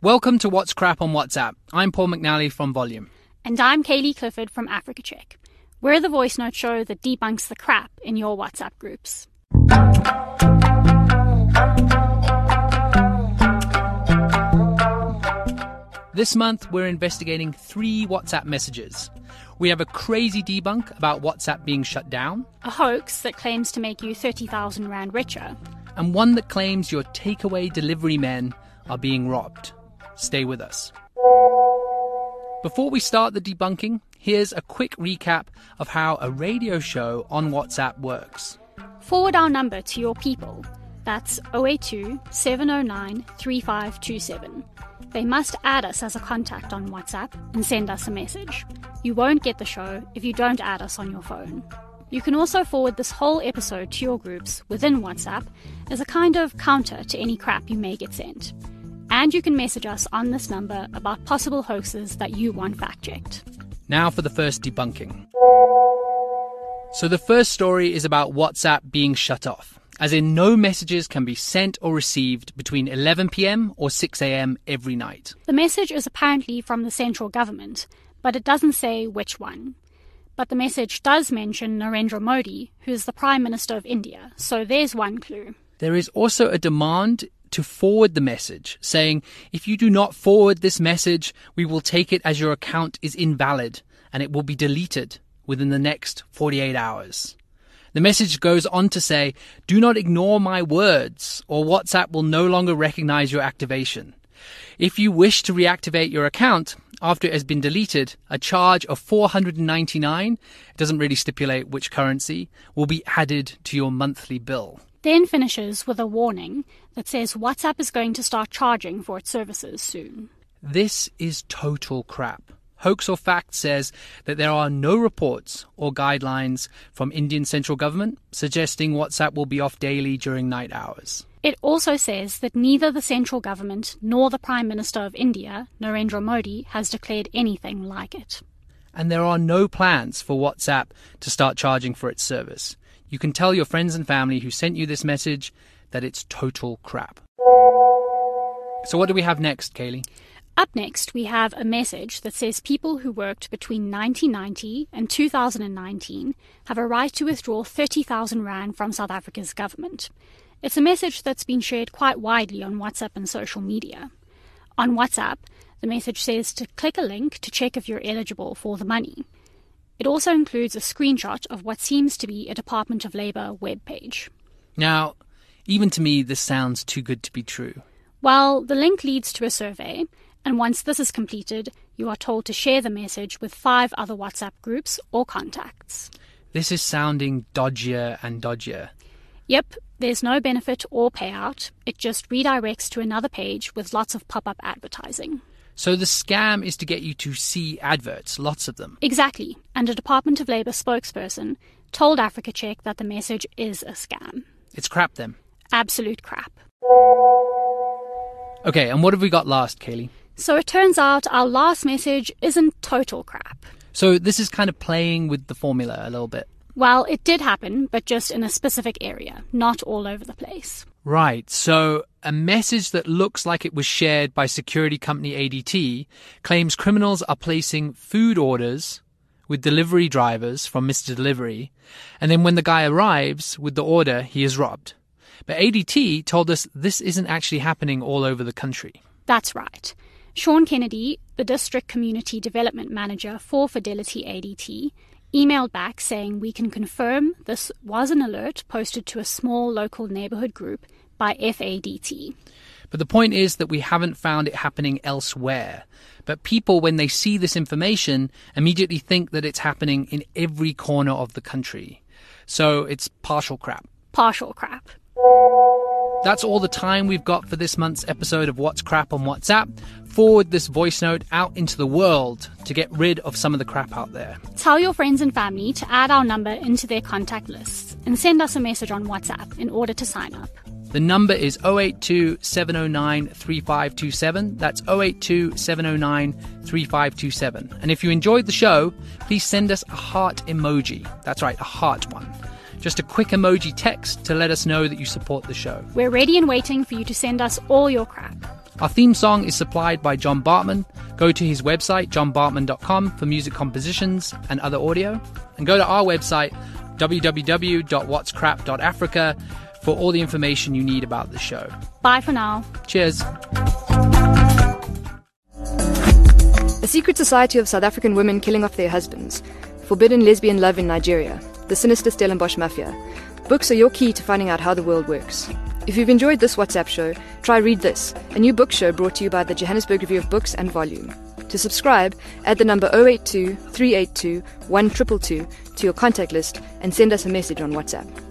Welcome to What's Crap on WhatsApp. I'm Paul McNally from Volume. And I'm Kaylee Clifford from Africa Check. We're the voice note show that debunks the crap in your WhatsApp groups. This month, we're investigating three WhatsApp messages. We have a crazy debunk about WhatsApp being shut down, A hoax that claims to make you 30,000 Rand richer. and one that claims your takeaway delivery men are being robbed. Stay with us. Before we start the debunking, here's a quick recap of how a radio show on WhatsApp works. Forward our number to your people. That's 082 709 3527. They must add us as a contact on WhatsApp and send us a message. You won't get the show if you don't add us on your phone. You can also forward this whole episode to your groups within WhatsApp as a kind of counter to any crap you may get sent. And you can message us on this number about possible hoaxes that you want fact checked. Now for the first debunking. So, the first story is about WhatsApp being shut off, as in no messages can be sent or received between 11 pm or 6 am every night. The message is apparently from the central government, but it doesn't say which one. But the message does mention Narendra Modi, who's the Prime Minister of India, so there's one clue. There is also a demand to forward the message, saying, if you do not forward this message, we will take it as your account is invalid and it will be deleted within the next 48 hours. The message goes on to say, do not ignore my words, or WhatsApp will no longer recognize your activation. If you wish to reactivate your account after it has been deleted, a charge of 499, it doesn't really stipulate which currency, will be added to your monthly bill. Then finishes with a warning that says WhatsApp is going to start charging for its services soon. This is total crap. Hoax or Fact says that there are no reports or guidelines from Indian central government suggesting WhatsApp will be off daily during night hours. It also says that neither the central government nor the Prime Minister of India, Narendra Modi, has declared anything like it. And there are no plans for WhatsApp to start charging for its service. You can tell your friends and family who sent you this message that it's total crap. So, what do we have next, Kaylee? Up next, we have a message that says people who worked between 1990 and 2019 have a right to withdraw 30,000 Rand from South Africa's government. It's a message that's been shared quite widely on WhatsApp and social media. On WhatsApp, the message says to click a link to check if you're eligible for the money. It also includes a screenshot of what seems to be a Department of Labour webpage. Now, even to me, this sounds too good to be true. Well, the link leads to a survey, and once this is completed, you are told to share the message with five other WhatsApp groups or contacts. This is sounding dodgier and dodgier. Yep, there's no benefit or payout, it just redirects to another page with lots of pop up advertising. So the scam is to get you to see adverts, lots of them. Exactly, and a Department of Labour spokesperson told Africa Check that the message is a scam. It's crap then. Absolute crap. Okay, and what have we got last, Kaylee? So it turns out our last message isn't total crap. So this is kind of playing with the formula a little bit. Well, it did happen, but just in a specific area, not all over the place. Right, so a message that looks like it was shared by security company ADT claims criminals are placing food orders with delivery drivers from Mr. Delivery, and then when the guy arrives with the order, he is robbed. But ADT told us this isn't actually happening all over the country. That's right. Sean Kennedy, the District Community Development Manager for Fidelity ADT, emailed back saying we can confirm this was an alert posted to a small local neighborhood group by FADT. But the point is that we haven't found it happening elsewhere. But people, when they see this information, immediately think that it's happening in every corner of the country. So it's partial crap. Partial crap. That's all the time we've got for this month's episode of What's Crap on WhatsApp. Forward this voice note out into the world to get rid of some of the crap out there. Tell your friends and family to add our number into their contact lists and send us a message on WhatsApp in order to sign up. The number is 082 709 3527. That's 082 709 3527. And if you enjoyed the show, please send us a heart emoji. That's right, a heart one. Just a quick emoji text to let us know that you support the show. We're ready and waiting for you to send us all your crap. Our theme song is supplied by John Bartmann. Go to his website, johnbartmann.com, for music compositions and other audio. And go to our website, www.whatscrap.africa, for all the information you need about the show. Bye for now. Cheers. A secret society of South African women killing off their husbands. Forbidden lesbian love in Nigeria. The sinister Stellenbosch Mafia. Books are your key to finding out how the world works. If you've enjoyed this WhatsApp show, try Read This, a new book show brought to you by the Johannesburg Review of Books and Volume. To subscribe, add the number 082 382 1222 to your contact list and send us a message on WhatsApp.